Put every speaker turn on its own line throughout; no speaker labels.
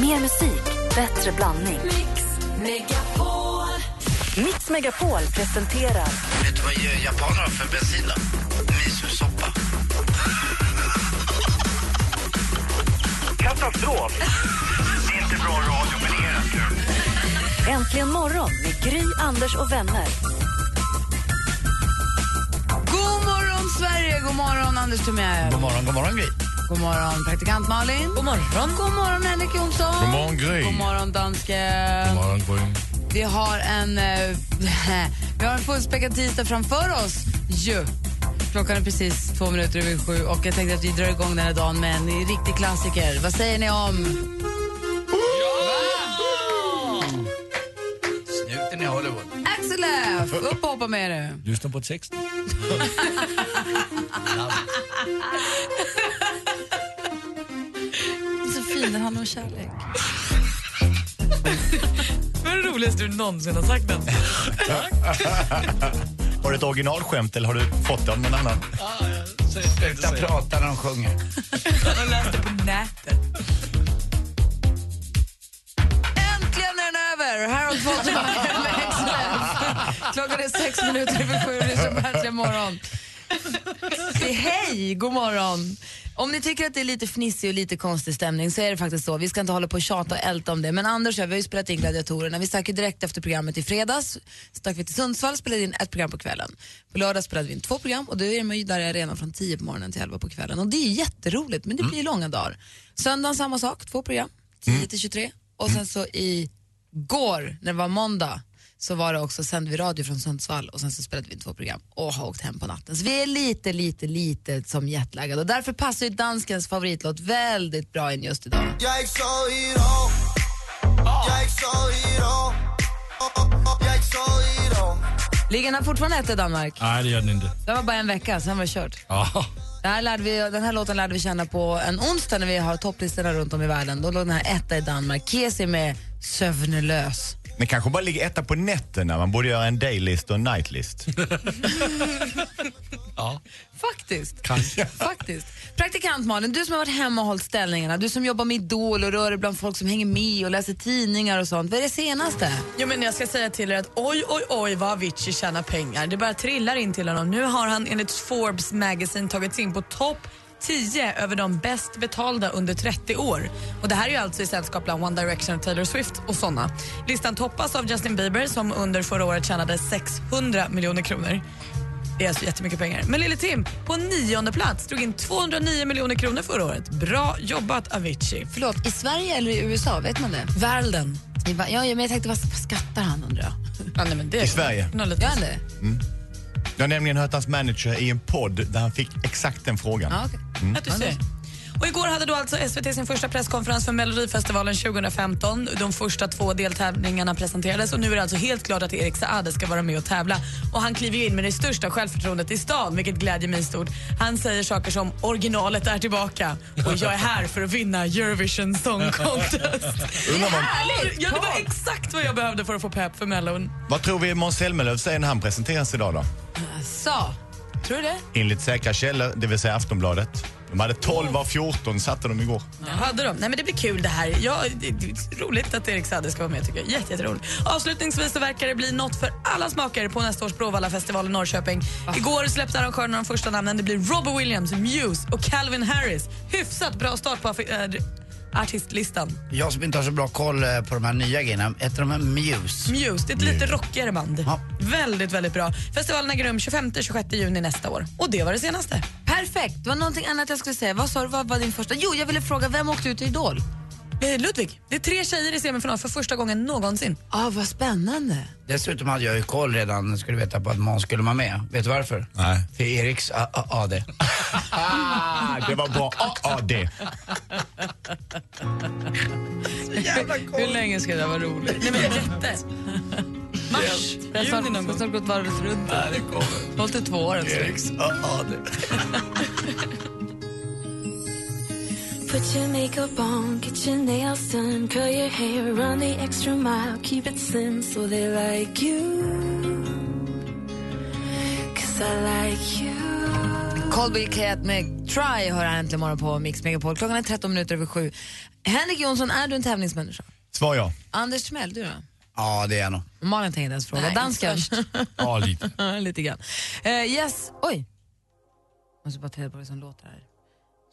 Mer musik, bättre blandning.
Mix Megapol.
Mix Megapol presenterar
Vet du vad japaner har för bensin då? Misosoppa. Katastrof! Det är inte bra radio, men det är kul.
Äntligen morgon med Gry, Anders och vänner.
God morgon, Sverige! God morgon, Anders Timell.
God morgon, god morgon, Gry.
God morgon, praktikant Malin. God morgon. God morgon, Henrik Jonsson.
God morgon, Gry.
God morgon, dansken.
morgon, Gry.
Vi har en, eh, vi har en fullspäckad tisdag framför oss. Ju. Klockan är precis två minuter över sju och jag tänkte att vi drar igång den här dagen med en riktig klassiker. Vad säger ni om...
Snuten i Hollywood.
Axel F! Upp och hoppa med det.
Lyssna på texten.
Fin, den handlar om kärlek.
Vad är det roligaste du någonsin har sagt? Den?
Har du ett originalskämt eller har du fått det av någon annan?
Sluta prata när de sjunger.
Jag läste på nätet.
Äntligen är den över! Här har du fått med Axel Klockan är sex minuter över sju det är så morgon. Säg hej, god morgon. Om ni tycker att det är lite fnissig och lite konstig stämning så är det faktiskt så. Vi ska inte hålla på och tjata och älta om det. Men Anders och jag, vi har ju spelat in Gladiatorerna. Vi stack ju direkt efter programmet i fredags. Stack vi till Sundsvall spelade in ett program på kvällen. På lördag spelade vi in två program och då är man ju där i arenan från 10 på morgonen till 11 på kvällen. Och det är jätteroligt men det blir långa dagar. Söndagen samma sak, två program. 10 till 23. Och sen så i går när det var måndag så var det också, sände vi radio från Sundsvall och sen så spelade vi in två program och har åkt hem på natten. Så vi är lite, lite, lite som jetlaggade och därför passar ju danskens favoritlåt väldigt bra in just idag.
Så så så
Ligger den fortfarande etta i Danmark?
Nej, det gör den inte.
Det var bara en vecka, sen var det kört.
Ja.
Det här lärde vi, den här låten lärde vi känna på en onsdag när vi har topplistorna runt om i världen. Då låg den här etta i Danmark. Kesi med Sövnelös.
Men kanske bara ligger etta på nätterna. Man borde göra en daylist och en nightlist.
Faktiskt.
Kanske.
Faktiskt. Praktikant Malin, du som har varit hemma och hållit ställningarna, du som jobbar med Idol och rör dig bland folk som hänger med och läser tidningar och sånt. Vad är det senaste?
Jo, men jag ska säga till er att oj, oj, oj vad Avicii tjänar pengar. Det bara trillar in till honom. Nu har han enligt Forbes Magazine tagits in på topp 10 över de bäst betalda under 30 år. Och Det här är ju alltså i sällskap bland One Direction och Taylor Swift och såna. Listan toppas av Justin Bieber som under förra året tjänade 600 miljoner kronor. Det är alltså jättemycket pengar. Men Lille Tim på nionde plats drog in 209 miljoner kronor förra året. Bra jobbat Avicii.
Förlåt, i Sverige eller i USA? Vet man det?
Världen.
Ja, men jag tänkte, vad skattar han undrar jag?
Ja, nej, men det
I Sverige.
Lite-
Gör han det?
Jag har nämligen hört hans manager i en podd där han fick exakt den frågan.
Ja, okej.
Att du ser. Och igår hade då alltså SVT sin första presskonferens för Melodifestivalen 2015. De första två deltävlingarna presenterades och nu är det alltså helt klart att Erik Saade ska vara med och tävla. Och han kliver in med det största självförtroendet i stan, vilket glädjer mig stort. Han säger saker som originalet är tillbaka och jag är här för att vinna Eurovision Song Contest.
Vad,
Ja, det var exakt vad jag behövde för att få pepp för Mellon.
vad tror vi Måns Zelmerlöw säger när han presenteras idag då?
Så. Tror du det?
Enligt säkra källor, det vill säga Aftonbladet. De hade 12 av 14 satte de igår.
Hade de? Nej men det blir kul det här. Ja, det, det är roligt att Erik Saade ska vara med tycker jag. Jätte, jätteroligt. Avslutningsvis så verkar det bli något för alla smaker på nästa års Bråvalla-festival i Norrköping. Igår släppte arrangörerna de första namnen. Det blir Robbie Williams, Muse och Calvin Harris. Hyfsat bra start på äh, artistlistan.
Jag som inte har så bra koll eh, på de här nya grejerna, heter de här Muse?
Muse, det är ett lite rockigare band.
Ja.
Väldigt, väldigt bra. Festivalen äger rum 25-26 juni nästa år. Och det var det senaste.
Perfekt. Det var någonting annat jag skulle säga. Vad sa du? Vad var din första? Jo, jag ville fråga, vem åkte ut i Idol?
Eh, Ludvig, det är tre tjejer i semifinal för första gången någonsin.
Ah, vad spännande.
Dessutom hade jag ju koll redan, du veta, på att Måns skulle vara med. Vet du varför?
Nej.
För Eriks A- A- AD.
Ah, det var bra. Det.
Hur länge ska det vara roligt?
Nej men jätte. Mars,
Det har snart, gått varvet runt.
Ja, det kommer.
Hållit i två år.
Eriks A- AD.
Put your makeup on, get your nails done, curl your hair, run the extra mile, keep it slim so they like you. Cause I like you.
Colby Cat med Try hör här äntligen morgon på Mix Megapol. Klockan är 13 minuter över sju. Henrik Jonsson, är du en tävlingsmänniska?
Svar ja.
Anders Timell, du då?
Ja, det är jag nog.
Malin tänkte ens fråga. Dansken?
Ja, lite.
Lite grann. Uh, yes, oj. Måste bara ta reda på vad som låter här.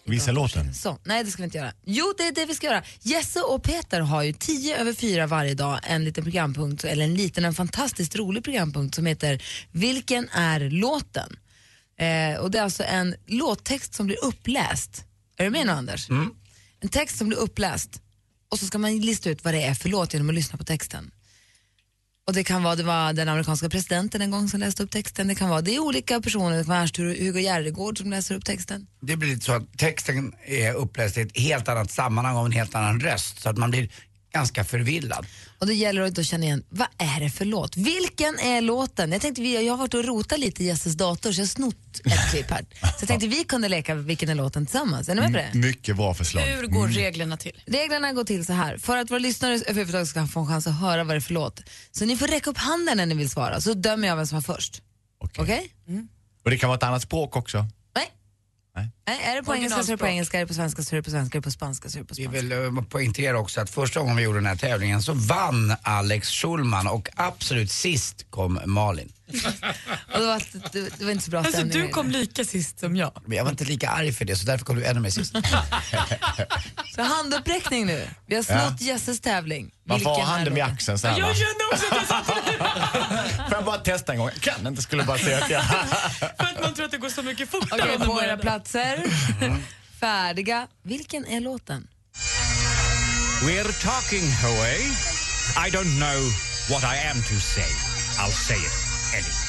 Visa låten.
Så, nej det ska vi inte göra. Jo, det är det vi ska göra. Jesse och Peter har ju 10 över 4 varje dag en liten programpunkt, eller en liten, en fantastiskt rolig programpunkt som heter Vilken är låten? Eh, och det är alltså en låttext som blir uppläst. Är du med nu Anders? En text som blir uppläst och så ska man lista ut vad det är för låt genom att lyssna på texten. Och det kan vara, det var den amerikanska presidenten en gång som läste upp texten. Det kan vara, det är olika personer, det kan vara Ernst Hugo Järegård som läser upp texten.
Det blir lite så att texten är uppläst i ett helt annat sammanhang av en helt annan röst. Så att man blir ganska förvillad.
Och det gäller att inte känna igen, vad är det för låt? Vilken är låten? Jag tänkte, vi, jag har varit och rotat lite i Jesses dator så jag har snott ett klipp här. Så jag tänkte vi kunde leka Vilken är låten tillsammans. Är ni med på det?
Mycket bra förslag.
Hur går reglerna till?
Reglerna går till så här. För att våra lyssnare överhuvudtaget ska få en chans att höra vad det är för låt. Så ni får räcka upp handen när ni vill svara, så dömer jag vem som var först.
Okej.
Okej?
Och det kan vara ett annat språk också.
Nej?
Nej.
Nej, är det på engelska så är det på engelska, är det på svenska så är det på svenska, är det på spanska så är det på
Vi
spanska.
vill eh, poängtera också att första gången vi gjorde den här tävlingen så vann Alex Schulman och absolut sist kom Malin.
Och det, var, det, det var inte så bra
Alltså
stämning.
du kom lika sist som jag.
Men jag var inte lika arg för det så därför kom du ännu mer sist.
Så handuppräckning nu. Vi har snott Jesses tävling.
Man får
Vilken är
handen vid axeln så här, va?
Jag kände också att jag satt
Får jag bara testa en gång? Jag kan inte, skulle bara säga att jag...
för att man tror att det går så mycket fortare.
Okej,
om
på era
börjar.
platser. Färdiga. Vilken är låten?
We're talking, Hoey. I don't know what I am to say. I'll say it anyway.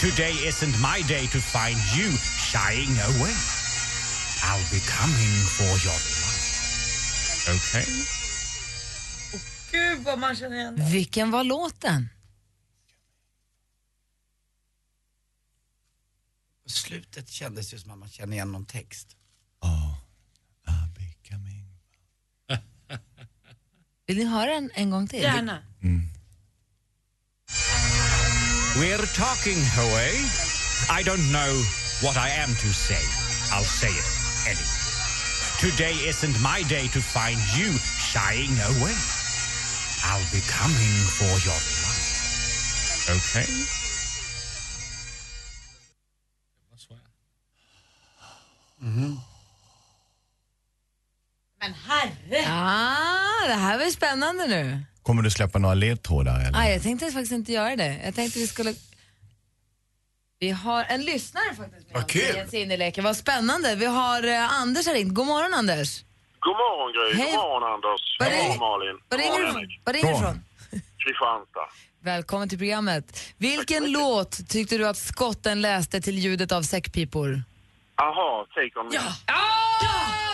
Today isn't my day to find you shying away. I'll be coming for your love. Okay?
Gud vad man känner igen
Vilken var låten?
På slutet kändes det som att man känner igen någon text.
I'll be coming.
Vill ni höra den en gång till?
Gärna.
We're talking, Hoey. I don't know what I am to say. I'll say it anyway. Today isn't my day to find you shying away. I'll be coming for your love. Okay?
Ah, det här var spännande nu.
Kommer du släppa några ledtrådar eller?
Ah, jag tänkte faktiskt inte göra det. Jag tänkte vi skulle... Vi har en lyssnare faktiskt med oss som gett sig in i leken. Vad spännande. Vi har eh, Anders här in. God morgon Anders.
God morgon Gry,
Hej.
god morgon Anders.
Var
God morgon Malin.
var
God
ringer,
morgon
var ringer du ifrån?
Kristianstad.
Välkommen till programmet. Vilken låt tyckte du att skotten läste till ljudet av säckpipor?
Aha, take on me.
Ja.
Ja,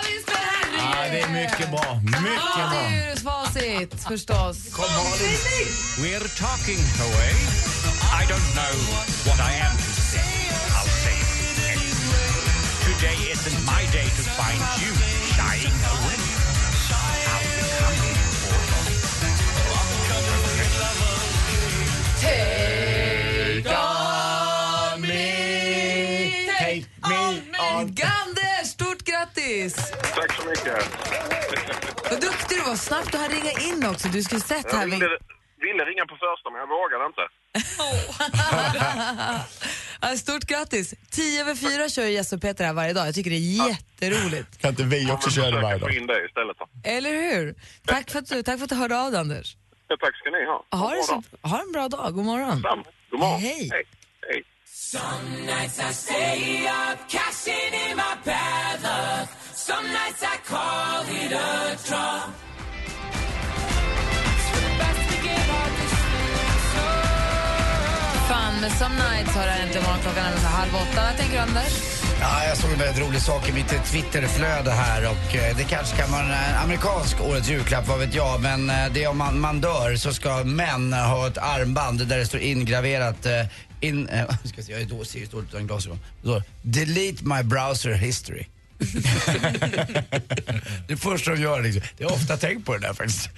visst är det
Ja, det är mycket bra. Mycket
Ja,
bra.
det är ju facit förstås.
We're talking, Hoey. I don't know what I am to say. I'll say it anyway. Today isn't my day to find you shying away. I'll be coming
grattis!
Tack så mycket.
Vad duktig du var, snabbt du har ringat in också. Du skulle sett
Jag
här.
ville, ville ringa på första men jag vågade inte.
Ja, Stort grattis! 10 över 4 kör Jesse och Peter här varje dag. Jag tycker det är jätteroligt.
Kan inte vi också köra det varje
få
dag?
in det istället. då.
Eller hur? Tack för att du, tack för att du hörde av dig, Anders.
Ja, tack ska ni ha.
Ha, det så, ha en bra dag. God morgon.
Detsamma. God morgon.
Hej.
Hej. Some
nights
I stay up, cashing in my bad luck. Some nights I call it a draw.
Med Some Nights har det äntligen morgon klockan är halv åtta. Vad tänker du Anders?
Ja, jag såg en väldigt rolig sak i mitt Twitterflöde här och eh, det kanske kan vara en amerikansk årets julklapp, vad vet jag. Men eh, det är om man, man dör så ska män ha ett armband där det står ingraverat eh, in, eh, ska jag, se, jag är då, ser ju dåligt utan glasögon. Det står, Delete my browser history. det första de gör liksom. Jag har ofta tänkt på det där faktiskt.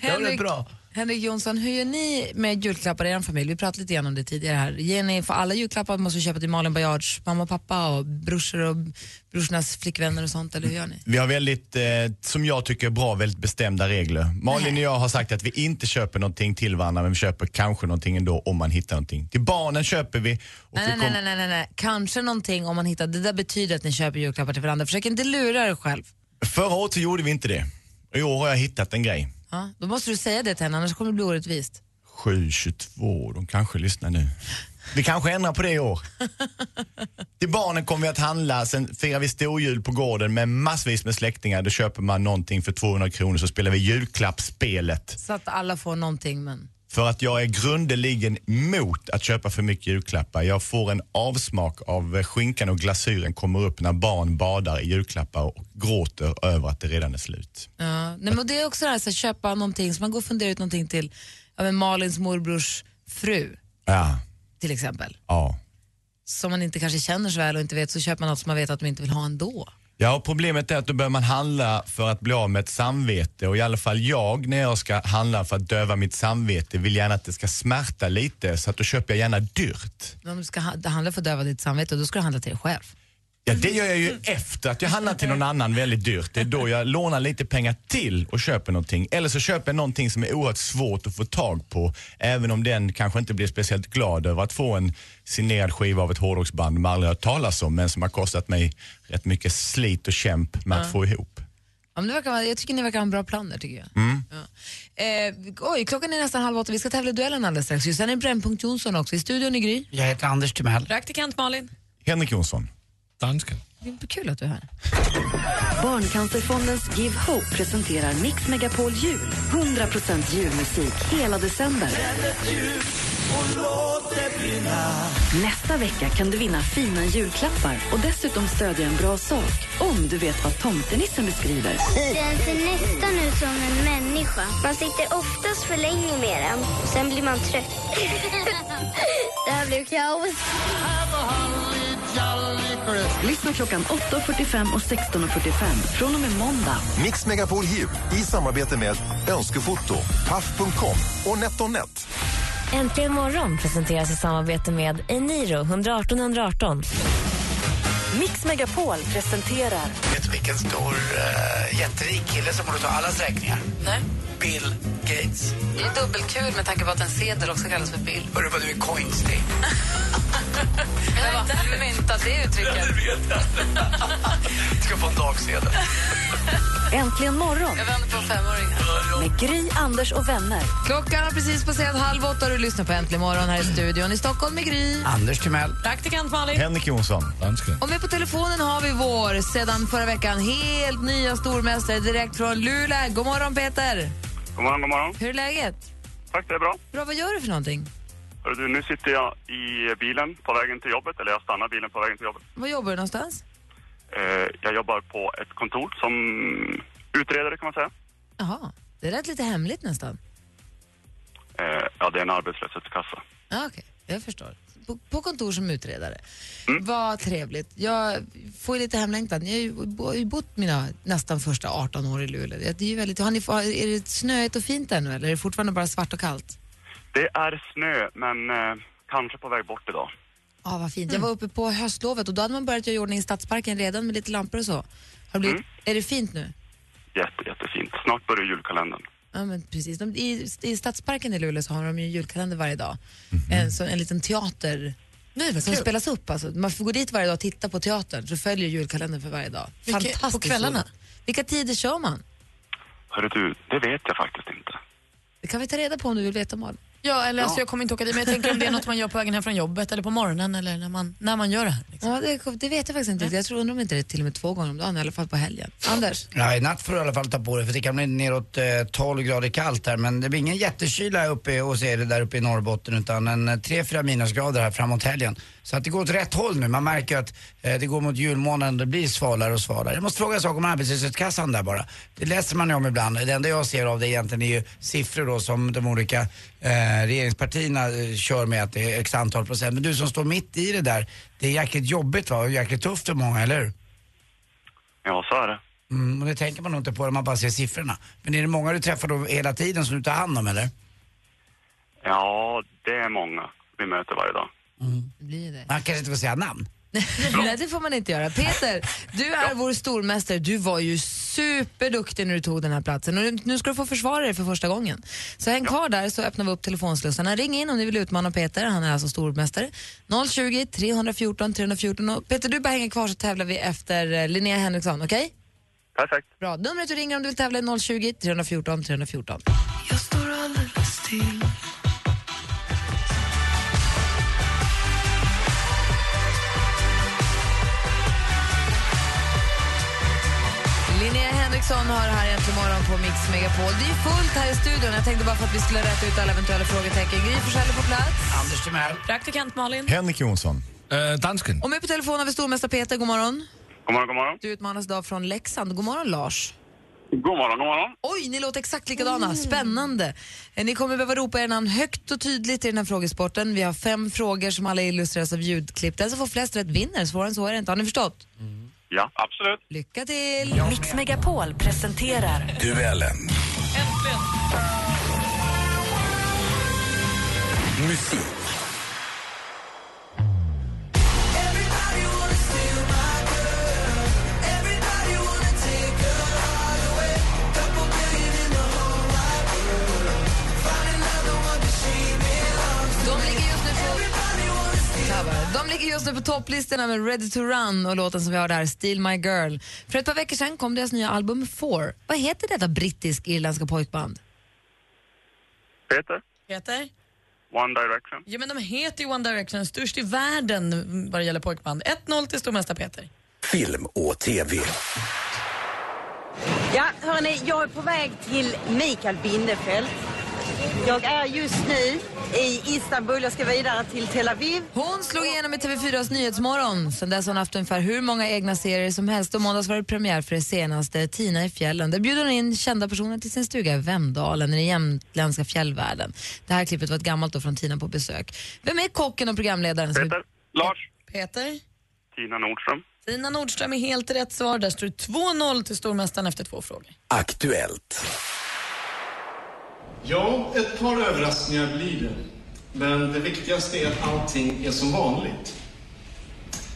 Det var rätt bra.
Henrik Jonsson, hur gör ni med julklappar i er familj? Vi pratade lite grann om det tidigare här. Ger ni för alla julklappar måste vi köpa till Malin Baryards mamma och pappa och brorsor och brorsornas flickvänner och sånt, eller hur gör ni?
Vi har väldigt, eh, som jag tycker är bra, väldigt bestämda regler. Malin och jag har sagt att vi inte köper någonting till varandra, men vi köper kanske någonting ändå om man hittar någonting. Till barnen köper vi. Och
Nej,
vi
nej, nej, nej, nej, nej. Kanske någonting om man hittar, det där betyder att ni köper julklappar till varandra. Försök inte lura er själv.
Förra året så gjorde vi inte det. I år har jag hittat en grej.
Ja, då måste du säga det till henne, annars kommer det bli orättvist.
722, de kanske lyssnar nu. Vi kanske ändrar på det i år. Till barnen kommer vi att handla, sen firar vi storjul på gården med massvis med släktingar. Då köper man någonting för 200 kronor så spelar vi julklappsspelet.
Så att alla får någonting, men...
För att jag är grundeligen mot att köpa för mycket julklappar. Jag får en avsmak av skinkan och glasyren kommer upp när barn badar i julklappar och gråter över att det redan är slut.
Ja, nej, men det är också det här så att köpa någonting, så man går och funderar ut någonting till ja, men Malins morbrors fru
Ja,
till exempel.
ja.
Som man inte kanske känner så väl och inte vet, så köper man något som man vet att de inte vill ha ändå.
Ja, och problemet är att då börjar man handla för att bli av med ett samvete och i alla fall jag när jag ska handla för att döva mitt samvete vill gärna att det ska smärta lite så att då köper jag gärna dyrt.
Om du ska handla för att döva ditt samvete, då ska du handla till dig själv.
Ja, det gör jag ju efter att jag handlar till någon annan väldigt dyrt. Det är då jag lånar lite pengar till och köper någonting. Eller så köper jag någonting som är oerhört svårt att få tag på. Även om den kanske inte blir speciellt glad över att få en signerad skiva av ett hårdrocksband man aldrig hört talas om men som har kostat mig rätt mycket slit och kämp med att få ihop.
Ja, men det verkar, jag tycker ni verkar ha en bra plan där tycker jag. Ja. Eh, oj, klockan är nästan halv åtta, vi ska tävla i duellen alldeles strax. Sen är Brännpunkt Jonsson också i studion i Gry.
Jag heter Anders Timell.
Praktikant Malin.
Henrik Jonsson.
Dansken.
Kul att du är här.
Barncancerfondens Give Hope presenterar Mix Megapol Jul. 100% julmusik hela december. Nästa vecka kan du vinna fina julklappar och dessutom stödja en bra sak om du vet vad tomtenissen beskriver.
Den ser nästan ut som en människa. Man sitter oftast för länge med den. Sen blir man trött. det här blev kaos.
Lyssna klockan 8.45 och 16.45 från och med måndag.
Mix Megapol Jul i samarbete med Önskefoto, Paff.com och NetOnNet.
Äntligen morgon presenteras i samarbete med Eniro 118 118.
Mix Megapol presenterar
Vet du vilken stor, uh, jätterik kille som borde ta allas räkningar?
Nej.
Bill Gates.
Det är dubbelkul med tanke på att en sedel också kallas för bild.
Hörru vad du är konstig.
Jag har inte myntat det uttrycket.
Du ska få en dagsedel.
Äntligen morgon
Jag vänder på femåringar.
med Gry, Anders och vänner.
Klockan har precis passerat halv åtta och du lyssnar på Äntligen morgon här i studion i Stockholm med Gry.
Anders Timell.
Praktikant Malin.
Henrik Jonsson.
Och med på telefonen har vi vår, sedan förra veckan, helt nya stormästare direkt från Luleå. God morgon Peter!
God morgon, god morgon.
Hur är läget?
Tack, det är bra.
Bra, vad gör du för någonting?
Du, nu sitter jag i bilen på vägen till jobbet, eller jag stannar bilen på vägen till jobbet.
Vad jobbar du någonstans?
Eh, jag jobbar på ett kontor som utredare kan man säga.
Jaha, det lät lite hemligt nästan.
Eh, ja, det är en arbetslöshetskassa.
Ja, Okej, jag förstår. På, på kontor som utredare. Vad trevligt. Jag får ju lite hemlängtan. Jag har ju bott mina nästan första 18 år i Luleå. Det är, ju väldigt, har ni, är det snöigt och fint ännu eller är det fortfarande bara svart och kallt?
Det är snö, men eh, kanske på väg bort idag.
Ja, vad fint. Jag var uppe på höstlovet och då hade man börjat göra i ordning i Stadsparken redan med lite lampor och så. Har det blivit, Är det fint nu?
Jätte, jättefint. Snart börjar julkalendern.
Ja, men precis. De, i, I Stadsparken i Luleå så har de ju julkalender varje dag. En, så, en liten teater som spelas upp. Alltså. Man får gå dit varje dag och titta på teatern så följer julkalendern för varje dag.
Vilka-
Fantastiskt
på kvällarna?
roligt. Vilka tider kör man?
Hörru du, det vet jag faktiskt inte.
Det kan vi ta reda på om du vill veta Malin.
Ja, eller alltså, jag kommer inte åka dit, men jag tänker om det är något man gör på vägen hem från jobbet eller på morgonen eller när man, när man gör det här. Liksom.
Ja, det, det vet jag faktiskt inte. Jag tror undrar om inte det är till och med två gånger om dagen, i alla fall på helgen. Anders?
Ja, i natt får du i alla fall ta på dig för det kan bli neråt eh, 12 grader kallt här men det blir ingen jättekyla uppe hos er där uppe i Norrbotten utan en eh, 3-4 minusgrader här framåt helgen. Så att det går åt rätt håll nu. Man märker att eh, det går mot julmånaden det blir svalare och svalare. Jag måste fråga en sak om arbetslöshetskassan där bara. Det läser man ju om ibland. Det enda jag ser av det egentligen är ju siffror då som de olika eh, regeringspartierna eh, kör med att det är x antal procent. Men du som står mitt i det där, det är jäkligt jobbigt va? Och jäkligt tufft för många, eller hur?
Ja, så är det.
Mm, och det tänker man nog inte på när man bara ser siffrorna. Men är det många du träffar då hela tiden som du tar hand om eller?
Ja, det är många vi möter varje dag.
Blir det.
Man kanske inte får säga namn.
Nej, det får man inte göra. Peter, du är vår stormästare. Du var ju superduktig när du tog den här platsen och nu- ska du få försvara dig för första gången. Så häng kvar där så öppnar vi upp telefonslussarna. Ring in om ni vill utmana Peter, han är alltså stormästare. 020 314 314 och Peter du bara hänger kvar så tävlar vi efter eh, Linnea Henriksson, okej?
Perfekt.
Bra. Numret du ringer om du vill tävla är 020 314 314.
Jag står alldeles still
Linnea Henriksson har här äntligen morgon på Mix Megapol. Det är fullt här i studion. Jag tänkte bara för att vi skulle rätta ut alla eventuella frågetecken. Gry Forssell på plats.
Anders Timell.
Praktikant Malin.
Henrik Jonsson.
dansken.
Och med på telefon har vi stormästare Peter. God morgon.
God morgon, god morgon.
Du utmanas idag från Leksand. God morgon Lars.
God morgon, god morgon.
Oj, ni låter exakt likadana. Spännande. Eh, Ni kommer behöva ropa er namn högt och tydligt i den här frågesporten. Vi har fem frågor som alla illustreras av ljudklipp. Den som får flest rätt vinner. Svårare än så är det inte. Har ni förstått?
Ja, absolut.
Lycka till!
Mix Megapol presenterar
Duellen.
Äntligen.
Musik.
De ligger just nu på topplistorna med Ready to Run och låten som vi har där, Steal My Girl. För ett par veckor sedan kom deras nya album Four. Vad heter detta brittisk-irländska pojkband?
Peter,
Peter?
One Direction.
Ja, men de heter ju One Direction, störst i världen vad det gäller pojkband. 1-0 till stormästare Peter.
Film och TV.
Ja, hörni, jag är på väg till Mikael Bindefeld. Jag är just nu i Istanbul. Jag ska vidare till Tel Aviv.
Hon slog igenom i TV4s Nyhetsmorgon. Sen dess har hon haft ungefär hur många egna serier som helst och måndags var det premiär för det senaste, Tina i fjällen. Där bjuder hon in kända personer till sin stuga i Vemdalen i den jämtländska fjällvärlden. Det här klippet var ett gammalt då från Tina på besök. Vem är kocken och programledaren? som-
Peter, Lars,
Peter?
Tina Nordström.
Tina Nordström är helt rätt svar. Där står det 2-0 till stormästaren efter två frågor.
Aktuellt.
Ja, ett par överraskningar blir det. Men det viktigaste är att allting är som vanligt.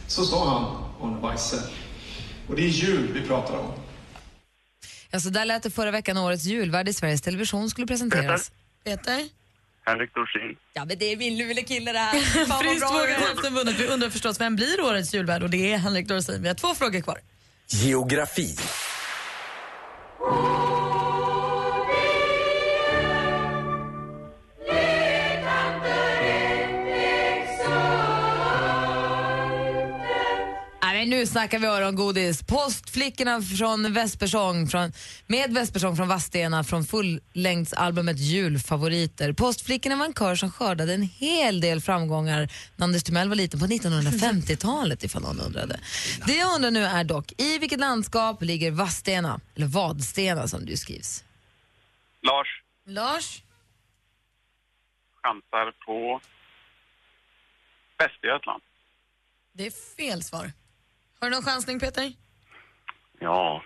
Så sa han, Arne Weise. Och det är jul vi pratar om.
Ja, så där lät det förra veckan årets julvärd i Sveriges Television skulle presenteras.
Peter?
Henrik Dorsin.
Ja, men det är min lille kille det här. Fan vad
Friskt
bra
vågat hälften vunnet. Vi undrar förstås vem blir årets julvärd och det är Henrik Dorsin. Vi har två frågor kvar.
Geografi.
Nej, nu snackar vi örongodis. Postflickorna från Vespersång, från, med Vespersång från Vadstena från fullängdsalbumet Julfavoriter. Postflickorna var en kör som skördade en hel del framgångar när Anders Timell var liten på 1950-talet ifall någon undrade. Det jag undrar nu är dock, i vilket landskap ligger Vadstena? Eller Vadstena som det skrivs.
Lars,
Lars?
chansar på Västergötland.
Det är fel svar. Har du någon chansning Peter?
Ja,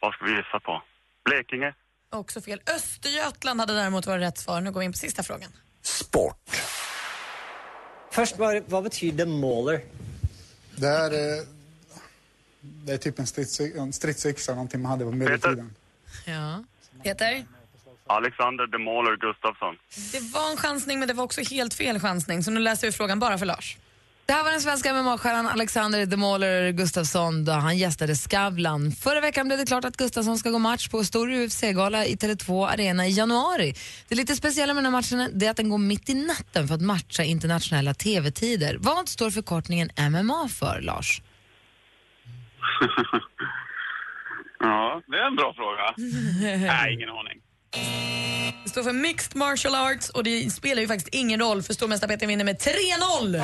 vad ska vi gissa på? Blekinge.
Också fel. Östergötland hade däremot varit rätt svar. Nu går vi in på sista frågan.
Först, vad, vad betyder mauler?
Det är, eh, det är typ en, strids, en stridsyxa, någonting man hade på medeltiden.
Ja.
Peter?
Alexander de Måler Gustafsson.
Det var en chansning men det var också helt fel chansning. Så nu läser vi frågan bara för Lars.
Det här var den svenska MMA-stjärnan Alexander The Mauler Gustafsson då han gästade Skavlan. Förra veckan blev det klart att Gustafsson ska gå match på stor UFC-gala i Tele2 Arena i januari. Det lite speciella med den här matchen är att den går mitt i natten för att matcha internationella TV-tider. Vad står förkortningen MMA för, Lars?
Ja, det är en bra fråga. Nej, ingen aning.
Det står för Mixed Martial Arts och det spelar ju faktiskt ingen roll för stormästare Peter vinner med 3-0.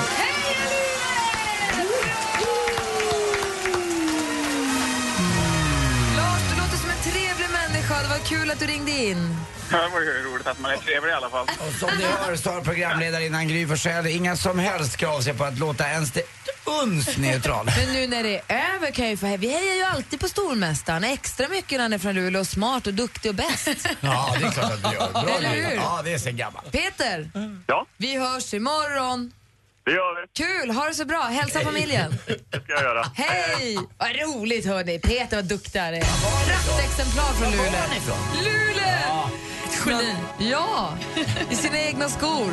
Lars, du låter som en trevlig människa. Det var kul att du ringde in.
Det var ju roligt att man är trevlig i alla fall.
Och som ni hör så har programledarinnan Gry Forssell inga som helst krav sig på att låta ens det uns neutral.
Men nu när det är över kan jag ju få Vi hejar ju alltid på stormästaren extra mycket när han är från Luleå, smart och duktig och bäst.
Ja, det är klart att vi gör. Bra
Eller hur?
Ja, det är sen gammalt.
Peter,
Ja,
vi hörs imorgon.
Det gör vi.
Kul, ha det så bra. Hälsa familjen.
Det ska jag göra.
Hej! Vad roligt hörni. Peter vad duktig han är. Praktexemplar från Luleå. Luleå! Ett geni. Ja, i sina egna skor.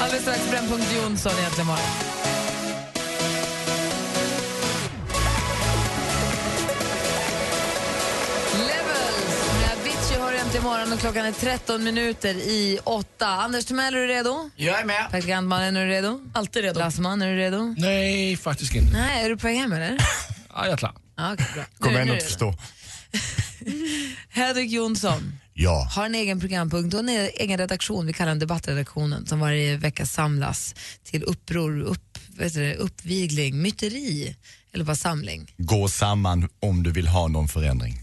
Alldeles strax Brännpunkt Jonsson egentligen imorgon. Äntligen morgon och klockan är 13 minuter i 8. Anders Timell, är du redo?
Jag är med.
Praktikantmannen, är du redo?
Alltid redo.
Lassman, är du redo?
Nej, faktiskt inte.
Nej, är du på hem eller?
Ja, jag är klar.
Ja, bra.
Kommer ändå inte förstå.
Hedvig Jonsson
Ja.
har en egen programpunkt och en egen redaktion, vi kallar den debattredaktionen, som varje vecka samlas till uppror, upp, vet du, uppvigling, myteri eller bara samling.
Gå samman om du vill ha någon förändring.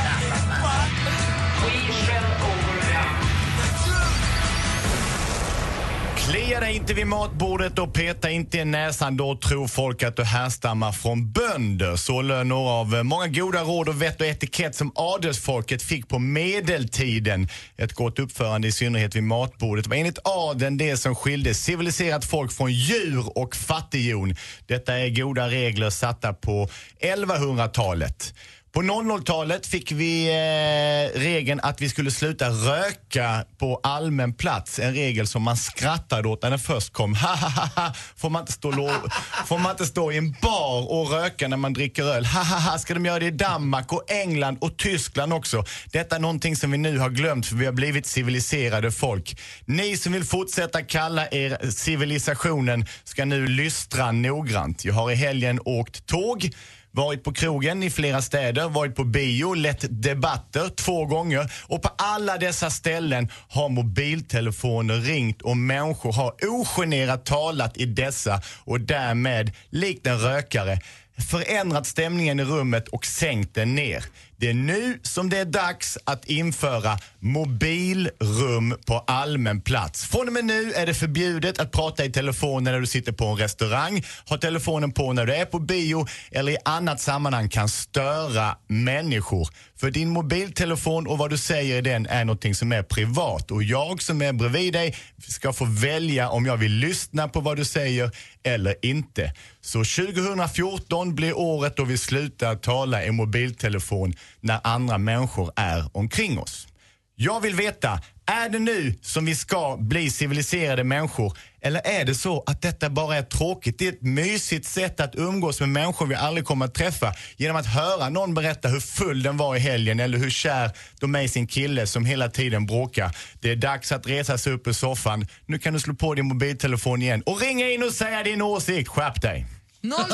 dig inte vid matbordet och peta inte i näsan. Då tror folk att du härstammar från bönder. Så löd några av eh, många goda råd och vett och etikett som adelsfolket fick på medeltiden. Ett gott uppförande i synnerhet vid matbordet var enligt adeln det som skilde civiliserat folk från djur och fattighjon. Detta är goda regler satta på 1100-talet. På 00-talet fick vi eh, regeln att vi skulle sluta röka på allmän plats. En regel som man skrattade åt när den först kom. Ha, ha, ha. Får, man inte stå får man inte stå i en bar och röka när man dricker öl? Ha, ha, ha. Ska de göra det i Danmark och England och Tyskland också? Detta är någonting som vi nu har glömt för vi har blivit civiliserade folk. Ni som vill fortsätta kalla er civilisationen ska nu lystra noggrant. Jag har i helgen åkt tåg varit på krogen i flera städer, varit på bio, lett debatter två gånger och på alla dessa ställen har mobiltelefoner ringt och människor har ogenerat talat i dessa och därmed, likt en rökare, förändrat stämningen i rummet och sänkt den ner. Det är nu som det är dags att införa mobilrum på allmän plats. Från och med nu är det förbjudet att prata i telefon när du sitter på en restaurang, ha telefonen på när du är på bio eller i annat sammanhang kan störa människor. För din mobiltelefon och vad du säger i den är någonting som är privat och jag som är bredvid dig ska få välja om jag vill lyssna på vad du säger eller inte. Så 2014 blir året då vi slutar tala i mobiltelefon när andra människor är omkring oss. Jag vill veta, är det nu som vi ska bli civiliserade människor eller är det så att detta bara är tråkigt? Det är ett mysigt sätt att umgås med människor vi aldrig kommer att träffa genom att höra någon berätta hur full den var i helgen eller hur kär de är i sin kille som hela tiden bråkar. Det är dags att resa sig upp ur soffan. Nu kan du slå på din mobiltelefon igen och ringa in och säga din åsikt. Skärp dig!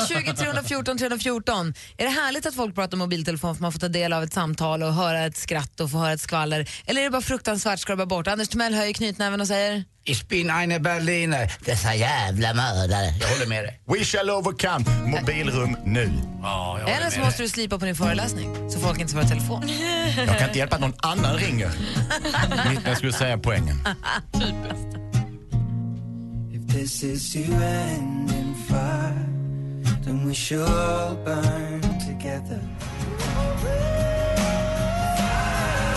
020 314 314. Är det härligt att folk pratar mobiltelefon för man får ta del av ett samtal och höra ett skratt och få höra ett skvaller? Eller är det bara fruktansvärt skrabba bort? Anders Timell höjer knytnäven och säger
Ich bin eine Berliner. Dessa jävla mördare. Jag håller med dig.
We shall overcome. Mobilrum nu.
Ja, jag
Eller så måste du slipa på din föreläsning så folk inte svarar telefon.
Jag kan inte hjälpa att någon annan ringer. Mitt när jag skulle säga poängen.
If this is to end in fire, then we should all burn together.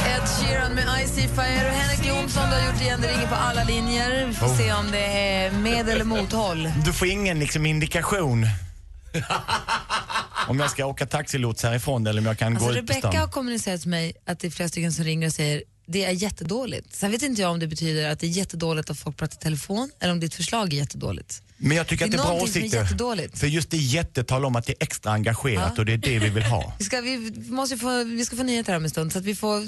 Ed Sheeran med I See Fire och Henrik Jonsson, du har gjort igen. Det ringer på alla linjer. Vi får
Oh.
se om det är med eller mothåll.
Du får ingen liksom, indikation. om jag ska åka taxilots härifrån eller om jag kan
Alltså,
gå ut på
Rebecca
stan.
har kommunicerat till mig att det är flera stycken som ringer och säger det är jättedåligt. Sen vet inte jag om det betyder att det är jättedåligt att folk pratar telefon eller om ditt förslag är jättedåligt.
Men jag tycker att
Det
det
är
bra åsikter. För just det jätte talar om att det är extra engagerat och det är det vi vill ha.
Vi ska, vi, måste få, vi ska få nyheter om en stund så att vi får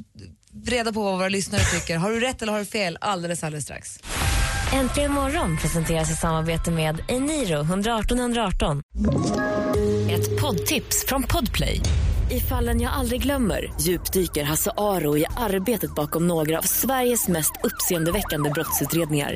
reda på vad våra lyssnare tycker. Har du rätt eller har du fel? Alldeles, alldeles strax.
Äntligen morgon presenteras i samarbete med Eniro 118 118. Ett poddtips från Podplay. I fallen jag aldrig glömmer djupdyker Hasse Aro i arbetet bakom några av Sveriges mest uppseendeväckande brottsutredningar.